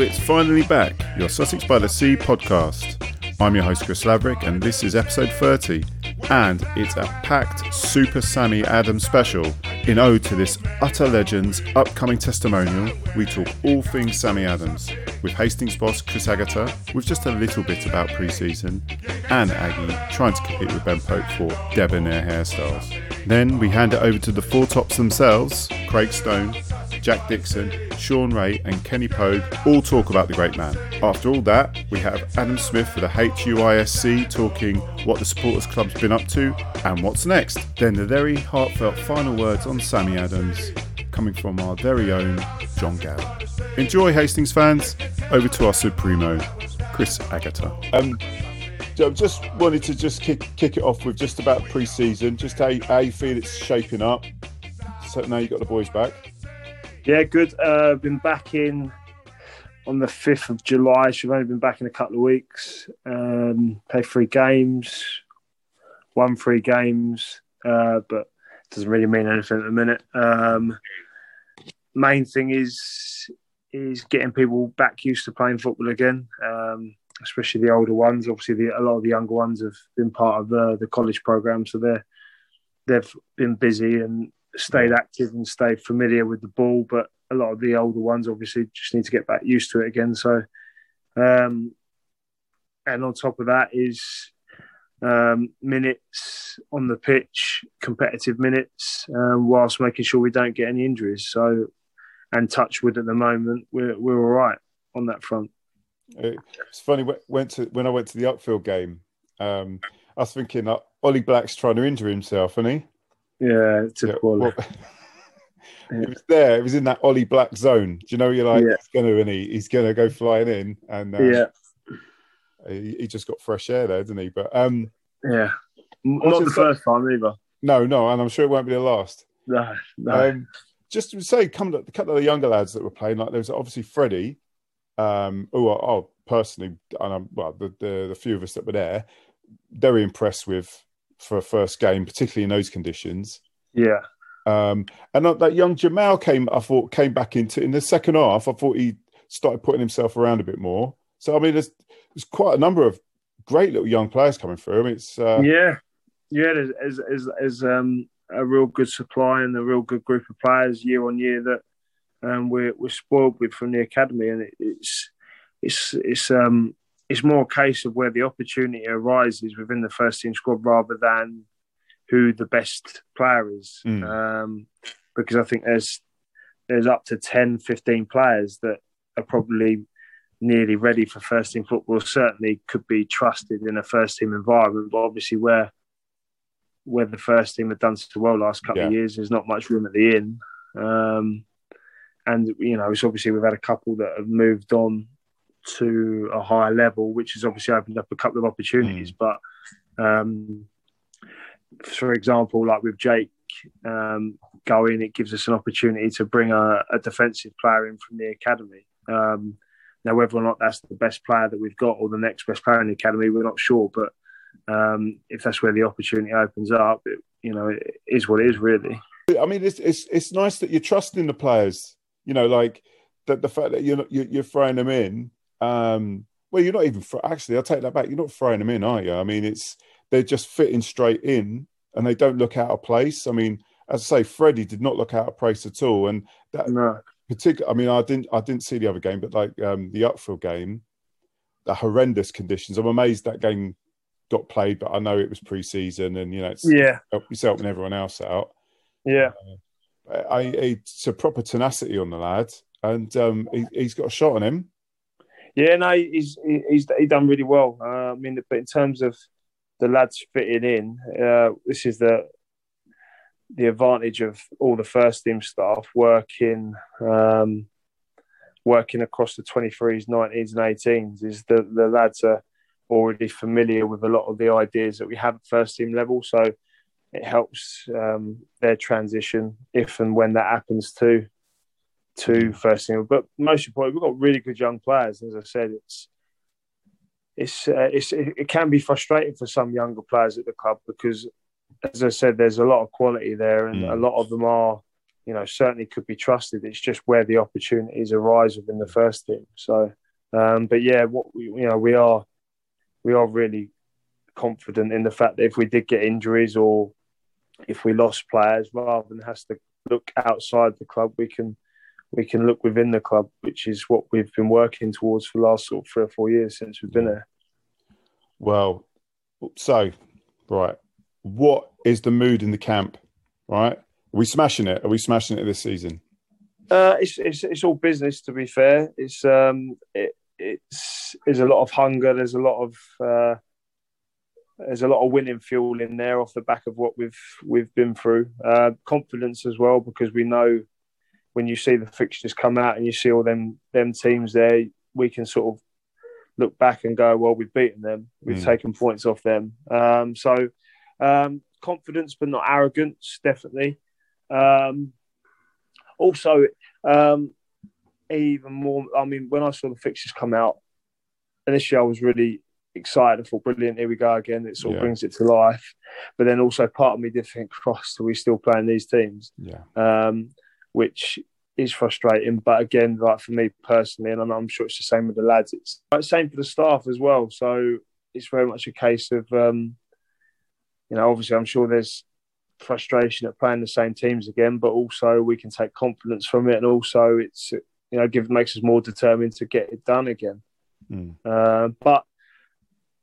It's finally back, your Sussex by the Sea podcast. I'm your host, Chris Laverick, and this is episode 30. And it's a packed Super Sammy Adams special. In ode to this utter legend's upcoming testimonial, we talk all things Sammy Adams, with Hastings boss Chris Agutter, with just a little bit about pre season, and Aggie trying to compete with Ben Pope for debonair hairstyles. Then we hand it over to the four tops themselves Craig Stone, Jack Dixon, Sean Ray, and Kenny Pogue all talk about the great man. After all that, we have Adam Smith for the HUISC talking what the supporters club's been up to and what's next. Then the very heartfelt final words on Sammy Adams coming from our very own John Gallup. Enjoy, Hastings fans. Over to our Supremo, Chris Agutter. Um, I just wanted to just kick, kick it off with just about pre-season, just how, how you feel it's shaping up. So now you've got the boys back. Yeah, good. Uh, been back in on the 5th of July. so we've only been back in a couple of weeks. Um, played three games, won three games, uh, but doesn't really mean anything at the minute. Um, main thing is is getting people back used to playing football again, um, especially the older ones. Obviously, the, a lot of the younger ones have been part of the, the college program, so they're they've been busy and stayed active and stayed familiar with the ball, but a lot of the older ones obviously just need to get back used to it again. So, um, and on top of that is um, minutes on the pitch, competitive minutes, um, whilst making sure we don't get any injuries. So, and touch wood at the moment, we're we're all right on that front. It's funny went to when I went to the Uckfield game. Um, I was thinking uh, Ollie Black's trying to injure himself, isn't he? Yeah, typical. Yeah, well, it was there. It was in that Ollie Black zone. Do you know you're like yeah. he's gonna and he, he's gonna go flying in and uh, yeah, he, he, just got fresh air there, didn't he? But um, yeah, not the first time either. No, no, and I'm sure it won't be the last. No, no. Um, just to say, come to a couple of the younger lads that were playing. Like there was obviously Freddie, um, who oh, personally, and I'm, well, the, the the few of us that were there, very impressed with for a first game, particularly in those conditions. Yeah. Um, and that young Jamal came, I thought, came back into in the second half. I thought he started putting himself around a bit more. So I mean, there's there's quite a number of great little young players coming through. I mean, it's uh... yeah, yeah. There's, there's, there's um, a real good supply and a real good group of players year on year that um, we're we're spoiled with from the academy, and it, it's it's it's um it's more a case of where the opportunity arises within the first team squad rather than who the best player is. Mm. Um, because I think there's there's up to 10, 15 players that are probably nearly ready for first team football. Certainly could be trusted in a first team environment, but obviously where where the first team have done so well last couple yeah. of years, there's not much room at the inn. Um, and you know, it's obviously we've had a couple that have moved on to a higher level, which has obviously opened up a couple of opportunities. Mm. But um, for example, like with Jake um, going, it gives us an opportunity to bring a, a defensive player in from the academy. Um, now, whether or not that's the best player that we've got or the next best player in the academy, we're not sure. But um, if that's where the opportunity opens up, it, you know, it is what it is, really. I mean, it's it's it's nice that you're trusting the players. You know, like that the fact that you're not, you're throwing them in um, well, you're not even actually. I'll take that back. You're not throwing them in, are you? I mean, it's they're just fitting straight in, and they don't look out of place. I mean, as I say, Freddie did not look out of place at all, and that no. particular. I mean, I didn't I didn't see the other game, but like um, the Uckfield game, the horrendous conditions. I'm amazed that game got played, but I know it was pre-season, and you know, it's yeah, it's helping everyone else out. Yeah, uh, I, I, it's a proper tenacity on the lad, and um, he, has got a shot on him. Yeah, no, he's he's he done really well. Uh, I mean, but in terms of the lads fitting in, uh, this is the the advantage of all the first team staff working um, working across the 23s, 19s, and 18s. Is the the lads are already familiar with a lot of the ideas that we have at first team level, so it helps um, their transition if and when that happens too to first team. But most importantly, we've got really good young players. As I said, it's it's uh, it's it can be frustrating for some younger players at the club because, as I said, there's a lot of quality there, and mm. a lot of them are you know, certainly could be trusted. It's just where the opportunities arise within the first team. So, um, but yeah, what we, you know, we are we are really confident in the fact that if we did get injuries or if we lost players, rather than has to look outside the club, we can we can look within the club, which is what we've been working towards for the last sort of three or four years since we've been there. Well, so right, what is the mood in the camp? Right, are we smashing it? Are we smashing it this season? Uh, it's, it's it's all business. To be fair, it's um it, it's there's a lot of hunger. There's a lot of uh, there's a lot of winning fuel in there off the back of what we've we've been through. Uh, confidence as well because we know when you see the fixtures come out and you see all them them teams there, we can sort of look back and go, well, we've beaten them, we've mm. taken points off them. Um, so um, confidence, but not arrogance, definitely. Um, also, um, even more. I mean, when I saw the fixtures come out, initially I was really excited. I thought, brilliant, here we go again. It sort of brings it to life. But then also part of me did think, cross, are we still playing these teams? Yeah. Um, which is frustrating. But again, like for me personally, and I'm sure it's the same with the lads, it's the same for the staff as well. So it's very much a case of, um, you know, obviously I'm sure there's frustration at playing the same teams again, but also we can take confidence from it, and also it's you know give makes us more determined to get it done again. Mm. Uh, but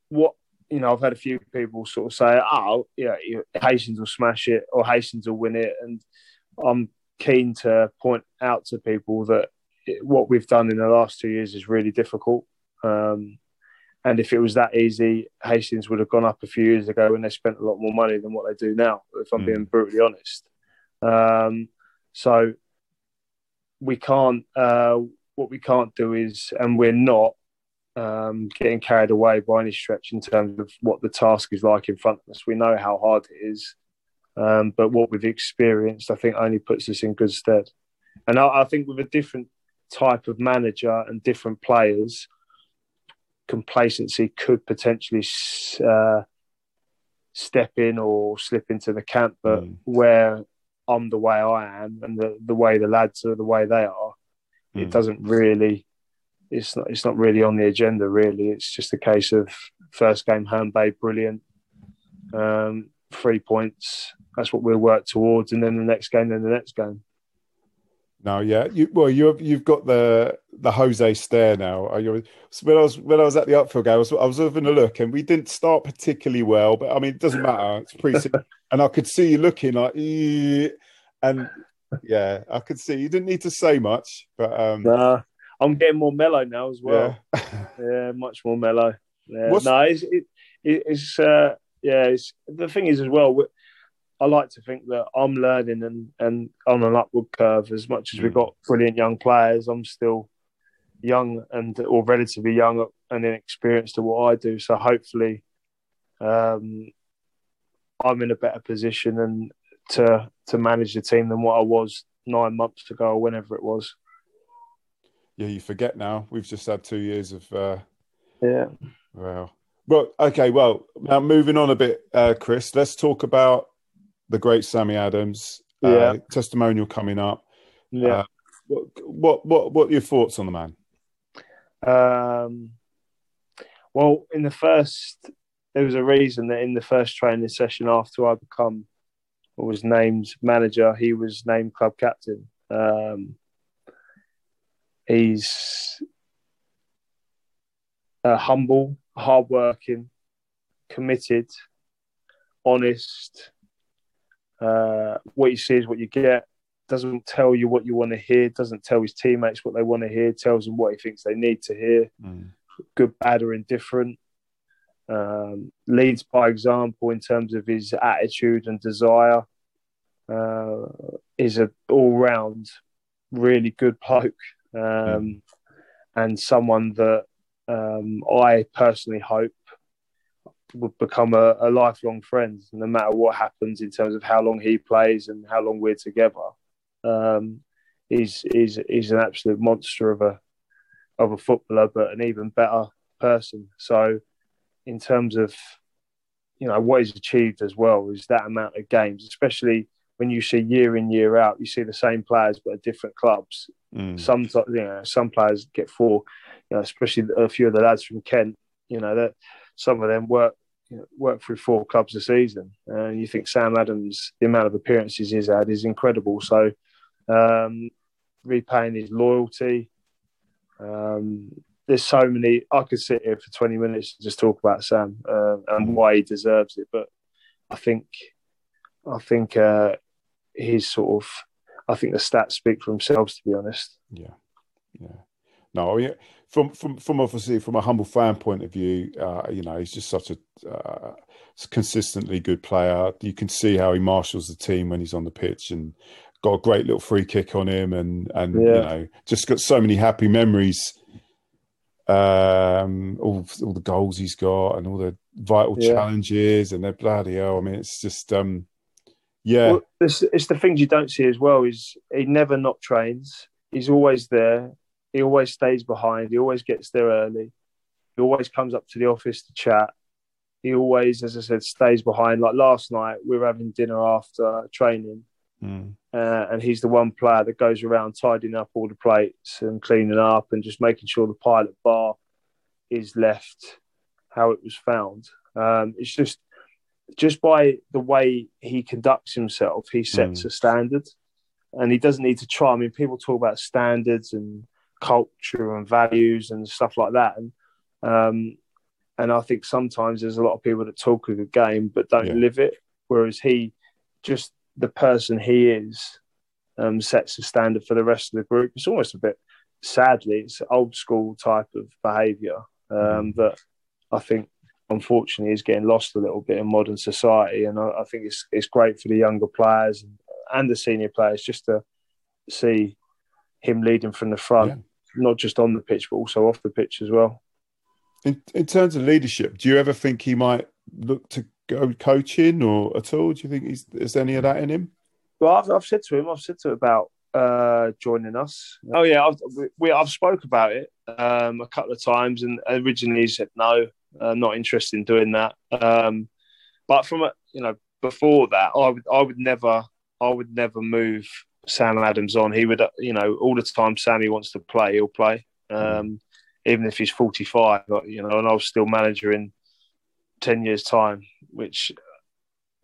what you know, I've had a few people sort of say, "Oh, yeah, Hastings will smash it or Hastings will win it," and I'm keen to point out to people that what we've done in the last two years is really difficult. Um, and if it was that easy, Hastings would have gone up a few years ago when they spent a lot more money than what they do now, if I'm mm. being brutally honest. Um, so we can't, uh, what we can't do is, and we're not um, getting carried away by any stretch in terms of what the task is like in front of us. We know how hard it is. Um, but what we've experienced, I think, only puts us in good stead. And I, I think with a different type of manager and different players, complacency could potentially uh, step in or slip into the camp. But mm. where I'm the way I am and the, the way the lads are the way they are, mm. it doesn't really. It's not. It's not really on the agenda. Really, it's just a case of first game Herne Bay, brilliant. Um, three points. That's what we'll work towards, and then the next game, then the next game. No, yeah. You, well, you've you've got the the Jose stare now. You, when I was when I was at the Uckfield game, I was I was having a look, and we didn't start particularly well. But I mean, it doesn't matter. It's pretty, and I could see you looking like, and yeah, I could see you didn't need to say much, but um, nah, I'm getting more mellow now as well. Yeah, yeah much more mellow. Yeah. No, it's it, it's uh, yeah, it's the thing is as well. I like to think that I'm learning and, and on an upward curve. As much as we've got brilliant young players, I'm still young and or relatively young and inexperienced to what I do. So hopefully, um, I'm in a better position and to to manage the team than what I was nine months ago or whenever it was. Yeah, you forget now. We've just had two years of. Uh... Yeah. Well, well, okay. Well, now moving on a bit, uh, Chris. Let's talk about the great Sammy Adams. Uh, testimonial coming up. Yeah. Uh, what, what what what are your thoughts on the man? Um. Well, in the first, there was a reason that in the first training session after I become was named manager, he was named club captain. Um, he's uh, humble, hardworking, committed, honest. Uh, what you see is what you get. Doesn't tell you what you want to hear. Doesn't tell his teammates what they want to hear. Tells them what he thinks they need to hear. Mm. Good, bad, or indifferent. Um, leads by example in terms of his attitude and desire. Uh, is a all round really good bloke um, mm. and someone that um, I personally hope would become a, a, lifelong friend, no matter what happens in terms of how long he plays and how long we're together. Um, he's, he's, he's an absolute monster of a of a footballer, but an even better person. So, in terms of you know what he's achieved as well is that amount of games, especially when you see year in year out, you see the same players but at different clubs. Mm. Some you know some players get four, you know, especially a few of the lads from Kent. You know that some of them work work through four clubs a season. And uh, you think Sam Adams, the amount of appearances he's had is incredible. So um, repaying his loyalty. Um, there's so many. I could sit here for 20 minutes and just talk about Sam uh, and why he deserves it. But I think, I think uh, he's sort of. I think the stats speak for themselves. To be honest. Yeah, yeah. No, I mean, from from from obviously from a humble fan point of view, uh, you know, he's just such a uh, consistently good player. You can see how he marshals the team when he's on the pitch, and got a great little free kick on him, and and yeah. you know, just got so many happy memories. Um, all all the goals he's got, and all the vital yeah. challenges, and they're bloody hell. I mean, it's just um, yeah. Well, it's, it's the things you don't see as well. Is he never not trains. He's always there he always stays behind. He always gets there early. He always comes up to the office to chat. He always, as I said, stays behind. Like last night, we were having dinner after training, mm. uh, and he's the one player that goes around tidying up all the plates and cleaning up and just making sure the pilot bar is left how it was found. Um, it's just just by the way he conducts himself, he sets mm. a standard, and he doesn't need to try. I mean, people talk about standards and culture and values and stuff like that. And um, and I think sometimes there's a lot of people that talk a good game but don't yeah. live it. Whereas he, just the person he is, um, sets the standard for the rest of the group. It's almost a bit, sadly, it's old school type of behaviour um, mm. that I think unfortunately is getting lost a little bit in modern society. And I, I think it's it's great for the younger players and, and, the senior players just to see him leading from the front. Yeah not just on the pitch but also off the pitch as well. In in terms of leadership, do you ever think he might look to go coaching or at all? Do you think he's is any of that in him? Well, I've, I've said to him, I've said to him about uh, joining us. Oh yeah, I've, we, I've spoke about it um, a couple of times, and originally he said no, I'm not interested in doing that. Um, but from a, you know before that, I would I would never I would never move Sam Adams on, he would, you know, all the time Sammy wants to play, he'll play. Um, even if he's 45, you know, and I was still manager in 10 years' time, which,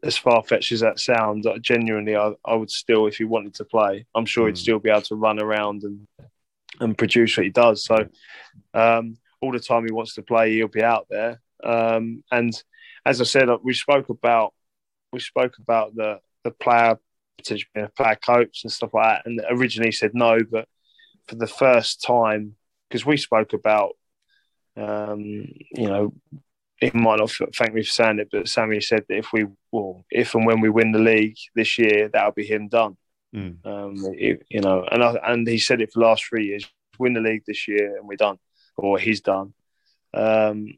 as far fetched as that sounds, genuinely, I, I, would still, if he wanted to play, I'm sure he'd still be able to run around and and produce what he does. So, um, all the time he wants to play, he'll be out there. Um, and as I said, we spoke about we spoke about the the player potentially being a player coach and stuff like that. And originally said no, but for the first time, because we spoke about, um, you know, he might not thank me for saying it, but Sammy said that if we, well, if and when we win the league this year, that'll be him done. Mm. Um, it, you know, and I, and he said it for the last three years: win the league this year, and we're done, or he's done. Um,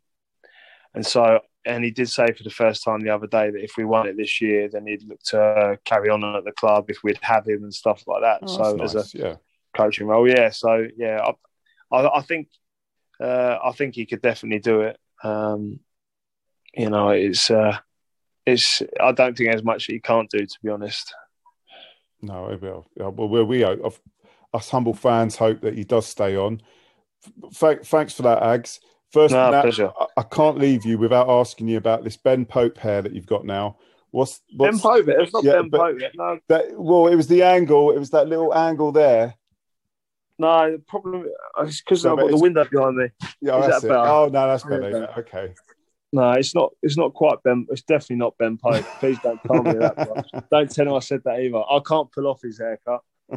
and so and he did say for the first time the other day that if we won it this year, then he'd look to uh, carry on at the club if we'd have him and stuff like that. Oh, so nice. as a yeah. coaching role, yeah. So yeah, I, I, I think uh, I think he could definitely do it. Um, you know, it's uh, it's. I don't think there's much that he can't do, to be honest. No, it will. Well, we are, us humble fans hope that he does stay on. Thanks for that, Ags. First, no, pleasure. I, I, can't leave you without asking you about this Ben Pope hair that you've got now. What's, what's Ben Pope? It's not yeah, Ben Pope. No. That, well, it was the angle. It was that little angle there. No, the problem uh, is because no, I've got the window behind me. Yeah, is that's that it. Oh no, that's better. Yeah. Okay. No, it's not. It's not quite Ben. It's definitely not Ben Pope. Please don't tell me that. don't tell him I said that either. I can't pull off his haircut.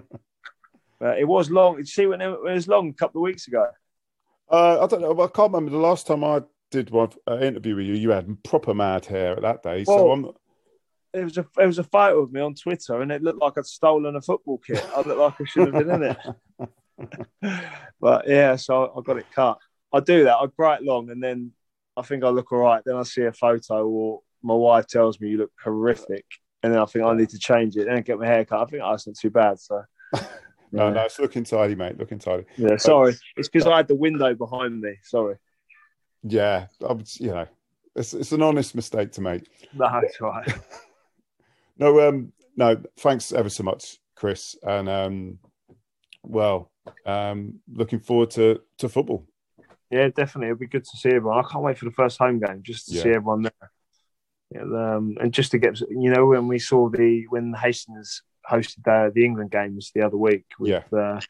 but it was long. You see, when it was long a couple of weeks ago. Uh, I don't know. I can't remember the last time I did one uh, interview with you. You had proper mad hair at that day. Well, so I'm. It was a it was a photo of me on Twitter, and it looked like I'd stolen a football kit. I looked like I should have been in it. but yeah, so I got it cut. I do that. I grow it long, and then I think I look all right. Then I see a photo, or my wife tells me you look horrific, and then I think I need to change it. Then I get my hair cut. I think oh, that's not too bad. So No, yeah. no, it's looking tidy, mate. Looking tidy. Yeah, sorry. it's because I had the window behind me. Sorry. Yeah, I was, you know, it's it's an honest mistake to make. That's right. no, um, no, thanks ever so much, Chris. And um, well, um, looking forward to to football. Yeah, definitely. It'll be good to see everyone. I can't wait for the first home game just to yeah. see everyone there. Yeah, um, and just to get, you know, when we saw the when the Hastings hosted the, the England games the other week with yeah. uh,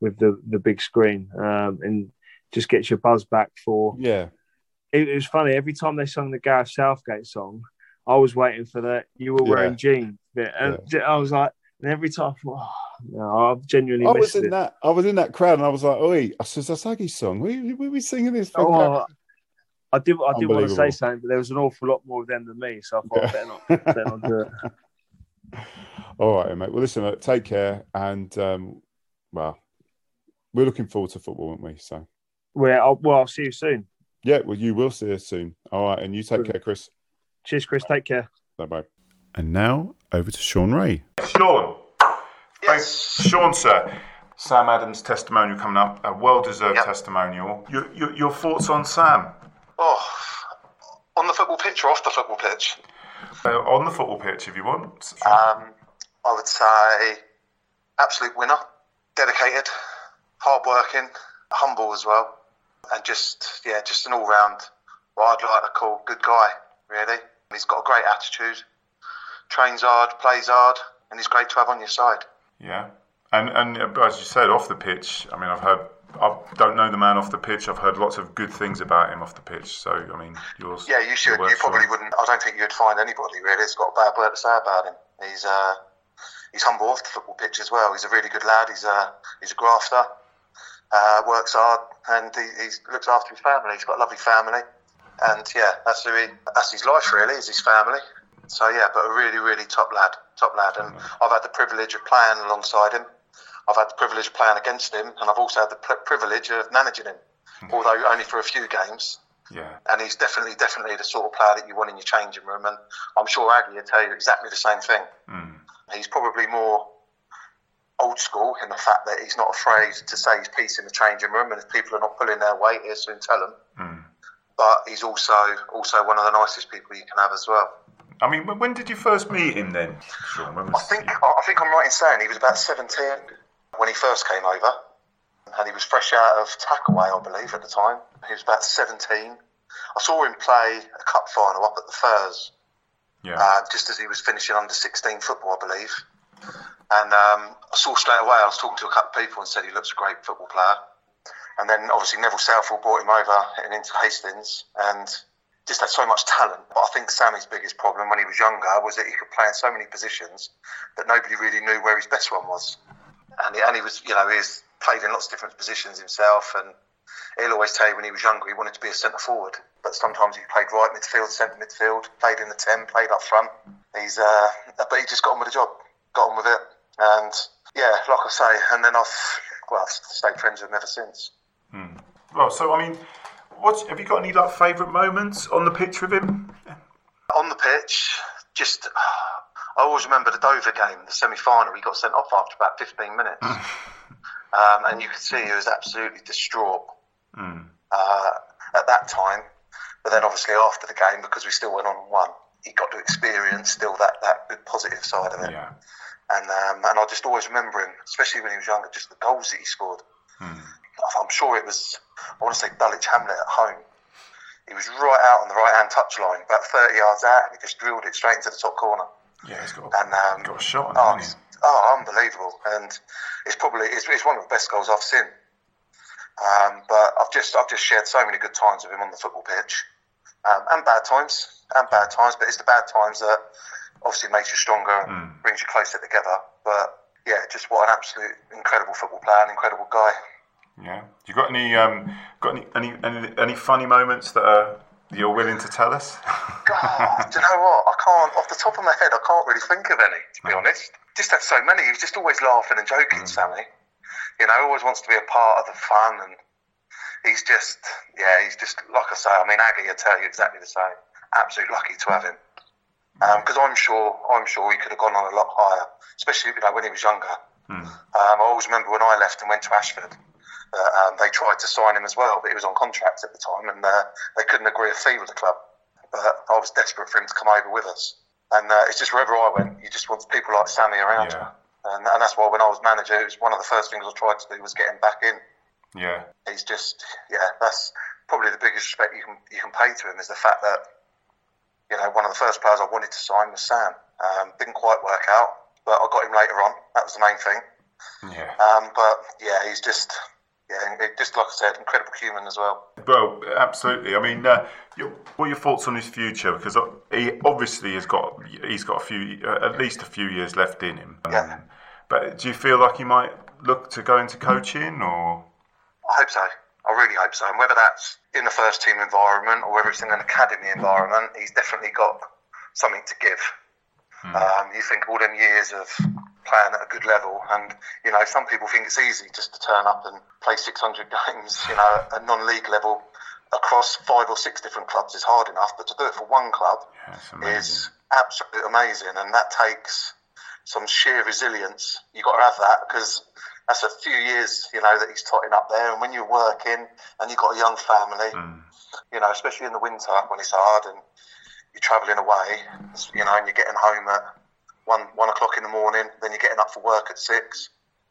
with the the big screen, um, and just gets your buzz back for. Yeah, it, it, was funny every time they sung the Gareth Southgate song. I was waiting for that. You were wearing yeah. jeans, and yeah. I was like, and every time, oh, no, I've genuinely. I was in it. that. I was in that crowd, and I was like, "Oi, I said that's Aggie's song. We we, we singing this." Oh, I did. I did want to say something, but there was an awful lot more of them than me, so I thought yeah. I better not, better not do it. All right, mate. Well, listen, take care, and um, well, we're looking forward to football, aren't we? So, well, well, I'll see you soon. Yeah, well, you will see us soon. All right, and you take care, Chris. Cheers, Chris. Take care. Bye bye. And now over to Sean Ray. Sean. Yes. Thanks, Sean, sir. Sam Adams' testimonial coming up, a well deserved yep. testimonial. Your, your, your, thoughts on Sam? Oh, on the football pitch or off the football pitch? Uh, on the football pitch, if you want. Um, I would say absolute winner, dedicated, hardworking, humble as well, and just yeah, just an all round what I'd like to call good guy. Really, he's got a great attitude, trains hard, plays hard, and he's great to have on your side. Yeah, and and as you said, off the pitch, I mean, I've heard. I don't know the man off the pitch. I've heard lots of good things about him off the pitch. So, I mean, yours. Yeah, you should. You probably wouldn't. I don't think you'd find anybody really that's got a bad word to say about him. He's uh, he's humble off the football pitch as well. He's a really good lad. He's a he's a grafter. Uh, works hard and he, he, looks after his family. He's got a lovely family, and yeah, that's who he, that's his life really. Is his family. So yeah, but a really really top lad, top lad, and mm-hmm. I've had the privilege of playing alongside him. I've had the privilege of playing against him, and I've also had the privilege of managing him, mm-hmm. although only for a few games. Yeah. And he's definitely, definitely the sort of player that you want in your changing room. And I'm sure Aggie will tell you exactly the same thing. Mm. He's probably more old school in the fact that he's not afraid to say his piece in the changing room. And if people are not pulling their weight, he'll soon tell them. Mm. But he's also also one of the nicest people you can have as well. I mean, when did you first meet him then, Sean? I think I think I'm right in saying he was about 17 when he first came over, and he was fresh out of Takeaway, I believe, at the time. He was about 17. I saw him play a cup final up at the Firs, yeah. uh, just as he was finishing under 16 football, I believe. And um, I saw straight away, I was talking to a couple of people and said he looks a great football player. And then obviously Neville Southall brought him over and into Hastings and just had so much talent. But I think Sammy's biggest problem when he was younger was that he could play in so many positions that nobody really knew where his best one was. And he, and he was, you know, he was played in lots of different positions himself. And he'll always tell you when he was younger he wanted to be a centre forward. But sometimes he played right midfield, centre midfield, played in the 10, played up front. He's, uh, but he just got on with the job, got on with it. And yeah, like I say, and then I've, well, I've stayed friends with him ever since. Hmm. Well, so I mean, what have you got any like favourite moments on the pitch with him? On the pitch, just I always remember the Dover game, the semi-final. He got sent off after about 15 minutes, um, and you could see he was absolutely distraught mm. uh, at that time. But then, obviously, after the game, because we still went on and won, he got to experience still that that good positive side of it. Yeah. And um, and I just always remember him, especially when he was younger, just the goals that he scored. Mm. I'm sure it was, I want to say Dulwich Hamlet at home. He was right out on the right hand touch line, about 30 yards out, and he just drilled it straight into the top corner. Yeah, he's got, and, um, got a shot on oh, oh, unbelievable. And it's probably it's, it's, one of the best goals I've seen. Um, but I've just I've just shared so many good times with him on the football pitch, um, and bad times, and bad times. But it's the bad times that obviously makes you stronger, mm. brings you closer together. But yeah, just what an absolute incredible football player, an incredible guy. Yeah. Do you got any um, got any, any any any funny moments that are you're willing to tell us? God, do you know what? I can't off the top of my head. I can't really think of any. To be no. honest, just had so many. He was just always laughing and joking, mm. Sammy. You know, always wants to be a part of the fun, and he's just yeah, he's just like I say. I mean, Aggie will tell you exactly the same. Absolutely lucky to have him because um, I'm sure I'm sure he could have gone on a lot higher, especially you know when he was younger. Mm. Um, I always remember when I left and went to Ashford uh, um, they tried to sign him as well, but he was on contract at the time, and uh, they couldn't agree a fee with the club. But I was desperate for him to come over with us. And uh, it's just wherever I went, you just want people like Sammy around. Yeah. And, and that's why when I was manager, it was one of the first things I tried to do was get him back in. Yeah. He's just, yeah, that's probably the biggest respect you can you can pay to him is the fact that, you know, one of the first players I wanted to sign was Sam. Um, didn't quite work out, but I got him later on. That was the main thing. Yeah. Um, but yeah, he's just, yeah, just like I said, incredible human as well. Well, absolutely. I mean, uh, your, what are your thoughts on his future? Because uh, he obviously has got he's got a few, uh, at least a few years left in him. Um, Yeah. But do you feel like he might look to go into coaching, or I hope so. I really hope so. And whether that's in the first team environment or whether it's in an academy environment, he's definitely got something to give. Um, you think all them years of playing at a good level, and you know, some people think it's easy just to turn up and play 600 games, you know, at non-league level across five or six different clubs is hard enough, but to do it for one club yeah, is absolutely amazing, and that takes some sheer resilience. You've got to have that because that's a few years, you know, that he's totting up there. And when you're working and you've got a young family, you know, especially in the winter when it's hard and you're travelling away, you know, and you're getting home at one one o'clock in the morning, then you're getting up for work at six.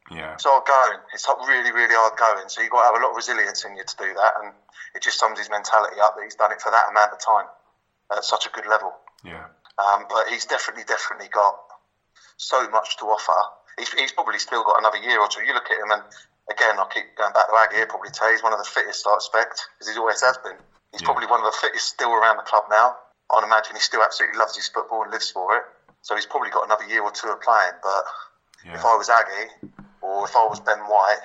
yeah, It's hard going. It's like really, really hard going. So you've got to have a lot of resilience in you to do that. And it just sums his mentality up that he's done it for that amount of time at such a good level. yeah, Um, but he's definitely, definitely got so much to offer. He's, he's probably still got another year or two. You look at him, and again, I keep going back to Aggie. He'll probably tell you he's one of the fittest I expect, because he always has been. He's Yeah. probably one of the fittest still around the club now. I'd imagine he still absolutely loves his football and lives for it. So he's probably got another year or two of playing. But if I was Aggie, or if I was Ben White,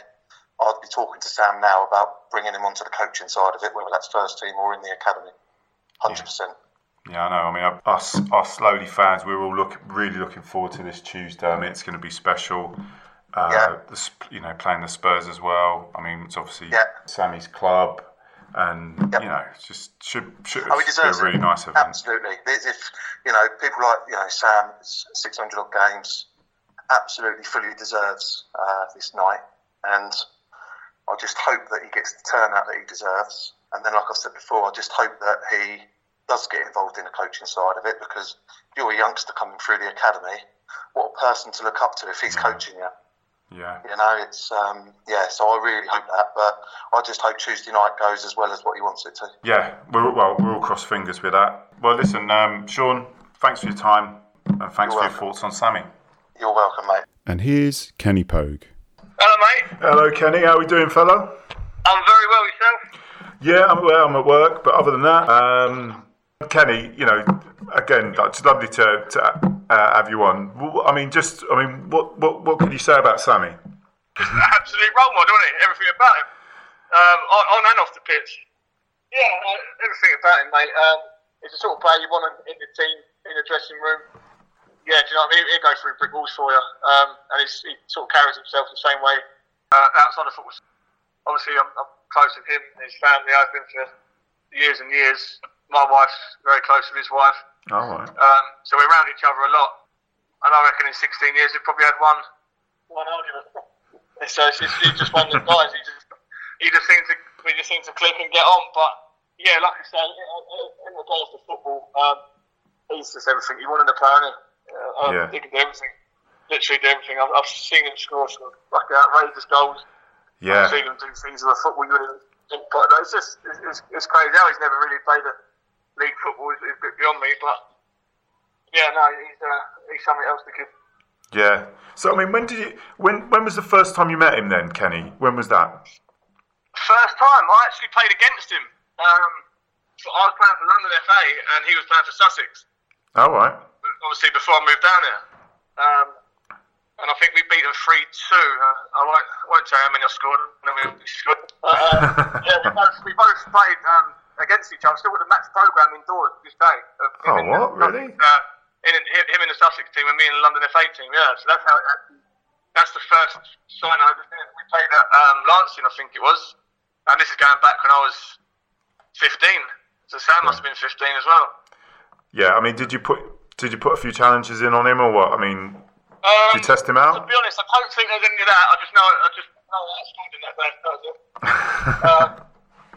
I'd be talking to Sam now about bringing him onto the coaching side of it, whether that's first team or in the academy. 100%. yeah. I know. I mean, us, us slowly fans, we're all look really looking forward to this Tuesday. I mean, it's going to be special. Uh, Yeah. the, you know, playing the Spurs as well. I mean, it's obviously Yeah. Sammy's club, and Yep. you know, it's just should should Oh, be a really it. nice event. Absolutely. If you know people like you know Sam, six hundred odd games, absolutely fully deserves uh, this night, and I just hope that he gets the turnout that he deserves. And then, like I said before, I just hope that he does get involved in the coaching side of it because you're a youngster coming through the academy. What a person to look up to if he's coaching you. Yeah. You know, it's um, yeah. So I really hope that, but I just hope Tuesday night goes as well as what he wants it to. Yeah, we're well, we're all cross fingers with that. Well, listen, um, Sean, thanks for your time and thanks You're for your thoughts on Sammy. You're welcome, mate. And here's Kenny Pogue. Hello, mate. Hello, Kenny. How are we doing, fella? I'm very well yourself. Yeah, I'm well. I'm at work, but other than that, um, Kenny, you know, again, it's lovely to, to uh, have you on. I mean, just, I mean, what what what could you say about Sammy? Absolute role model, isn't he? Everything about him, um, on, on and off the pitch. Yeah, uh, everything about him, mate. Um, he's the sort of player you want in the team, in the dressing room. Yeah, do you know what I mean? He'll go through brick walls for you, um, and he's, he sort of carries himself the same way uh, outside of football. Obviously, I'm, I'm close with him and his family. I've been for years and years. My wife's very close with his wife. All right. Um, so we're around each other a lot. And I reckon in 16 years we've probably had one one argument. so it's just, he's just one of the guys. He just he just seems to we just seem to click and get on. But yeah, like I say, in, in regards to football, um, he's just everything you want in a player. he? Uh, um, Yeah. He can do everything. Literally do everything. I've, I've seen him score some fucking outrageous goals. Yeah. I've seen him do things with the football you wouldn't. But no, it's just it's, it's, it's crazy how he's never really played a league football. is, a bit beyond me, but yeah, no, he's uh, he's something else. The kid. Yeah. So, I mean, when did you, when when was the first time you met him then, Kenny? When was that? First time I actually played against him. Um, so I was playing for London FA and he was playing for Sussex. All right. Obviously, before I moved down here. Um, and I think we beat them 3 2. Uh, I won't, I won't you how many I scored. I mean, we scored. Uh, yeah, we both, we both played um, against each other. Still got the match programme indoors this day. Oh, what? the- Really? Uh, in, him in the Sussex team and me in the London FA team, yeah. So that's how it actually, that's the first sign I. We played at um, Lancing, I think it was. And this is going back when I was 15. So Sam must have been 15 as well. Yeah. I mean, did you put did you put a few challenges in on him or what? I mean, Um, did you test him out? To be honest, I don't think there's any of that. I just know, I just know that I scored in that bad does it. um,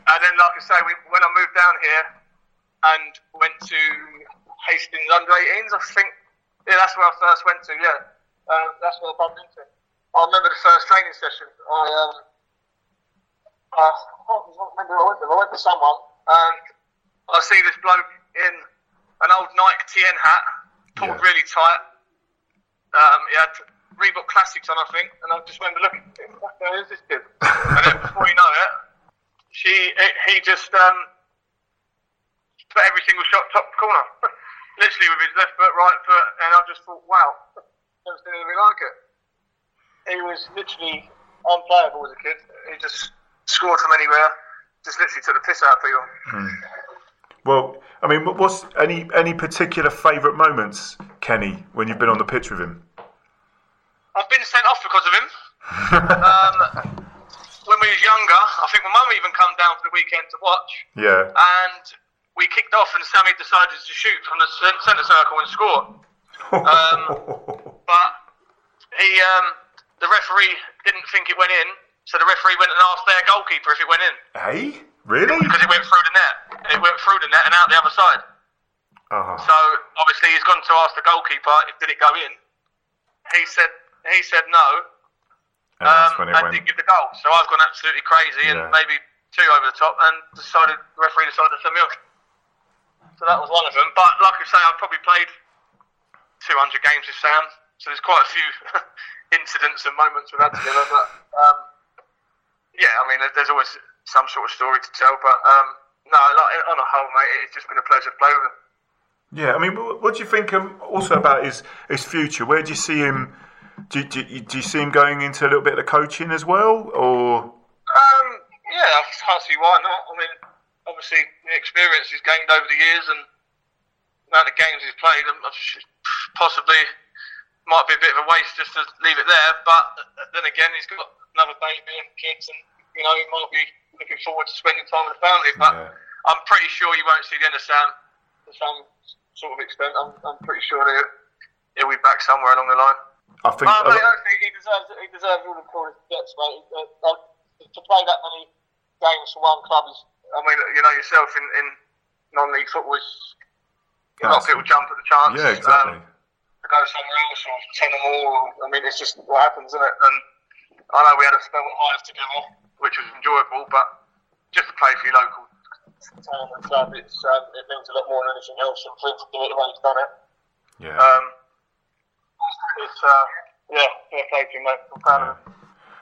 and then, like I say, we, when I moved down here and went to Hastings under 18s, I think. Yeah, that's where I first went to. Yeah, um, that's where I bumped into. I remember the first training session. I um, uh, I remember I went, I went to someone and I see this bloke in an old Nike TN hat, pulled Yeah. really tight. Um, he had Reebok Classics on, I think, and I just remember looking, the hell is this kid? and then before you know it, she he just um, put every single shot top corner, literally with his left foot, right foot, and I just thought, wow, never seen anything like it. He was literally unplayable as a kid. He just scored from anywhere, just literally took the piss out of people. Well, I mean, what's any any particular favourite moments, Kenny, when you've been on the pitch with him? I've been sent off because of him. um, when we was younger, I think my mum even come down for the weekend to watch, Yeah. and we kicked off, and Sammy decided to shoot from the centre circle and score. Um, but he, um, the referee didn't think it went in, so the referee went and asked their goalkeeper if it went in hey, really? because it went through the net. It went through the net and out the other side. Oh, So obviously he's gone to ask the goalkeeper if did it go in. He said he said no, and um, and went. didn't give the goal. So I've gone absolutely crazy Yeah. and maybe two over the top and decided the referee decided to send me off. So that was one of them. But like I say, I've probably played 200 games with Sam, so there's quite a few incidents and moments we've had together. But um, yeah, I mean, there's always some sort of story to tell. But um, no, like on a whole, mate, it's just been a pleasure to play with him. Yeah, I mean, what do you think um, also about his his future? Where do you see him? Do, do, do you see him going into a little bit of coaching as well, or Um, yeah, I can't see why not. I mean, obviously the experience he's gained over the years and the amount of games he's played, um, possibly might be a bit of a waste just to leave it there. But then again, he's got another baby and kids, and you know he might be looking forward to spending time with the family. But Yeah. I'm pretty sure you won't see the end of Sam to some sort of extent. I'm, I'm pretty sure that he'll be back somewhere along the line. I think Oh, mate, lo- I think he deserves he deserves all the credit he gets, mate. Uh, to play that many games for one club is, I mean, you know yourself in, in non-league football, is, a lot of people jump at the chance. yeah, exactly. Um, to go somewhere else or ten or more. I mean, it's just what happens, isn't it? And I know we had a spell at Hive together, which was enjoyable, but just to play for your local town and club, it's um, it means a lot more than anything else. And for him to do it the way he's done it, yeah. um, it's uh, yeah, fair play to him, mate. I'm proud of him.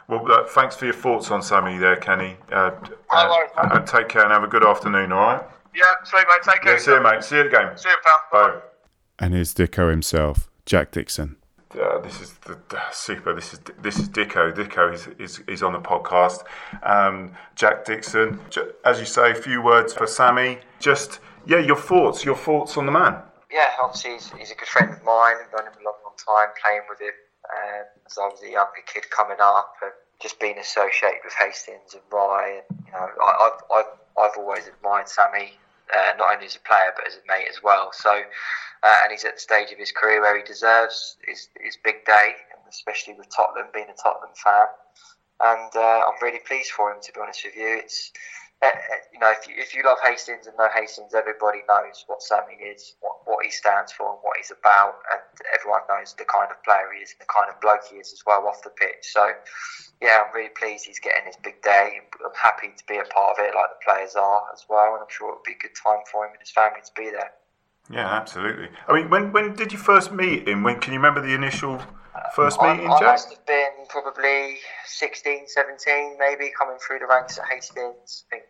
Well, look, thanks for your thoughts on Sammy there, Kenny. Uh, No worries, mate. and take care and have a good afternoon. All right. Yeah, sweet, mate. Take care. Yeah, see you, mate. See you at the game. See you, pal. Bye. And here's Dicko himself, Jack Dixon. Uh, this is the, the super. This is this is Dicko. Dicko is, is, is on the podcast. Um, Jack Dixon. As you say, a few words for Sammy. Just yeah, your thoughts. Your thoughts on the man. Yeah, obviously he's, he's a good friend of mine. I've known him a long, long time, playing with him um, as I was a younger kid coming up, and just being associated with Hastings and Rye. And, you know, I, I've, I've I've always admired Sammy, uh, not only as a player but as a mate as well. So, uh, and he's at the stage of his career where he deserves his, his big day, and especially with Tottenham, being a Tottenham fan. And uh, I'm really pleased for him, to be honest with you. It's Eh, eh, you know, if you, if you love Hastings and know Hastings, everybody knows what Sammy is, what, what he stands for, and what he's about, and everyone knows the kind of player he is and the kind of bloke he is as well off the pitch. So, yeah, I'm really pleased he's getting his big day. I'm happy to be a part of it, like the players are as well, and I'm sure it'll be a good time for him and his family to be there. Yeah, absolutely. I mean, when when did you first meet him? When can you remember the initial first meeting, I Jack? must have been probably 16, 17, maybe coming through the ranks at Hastings. I think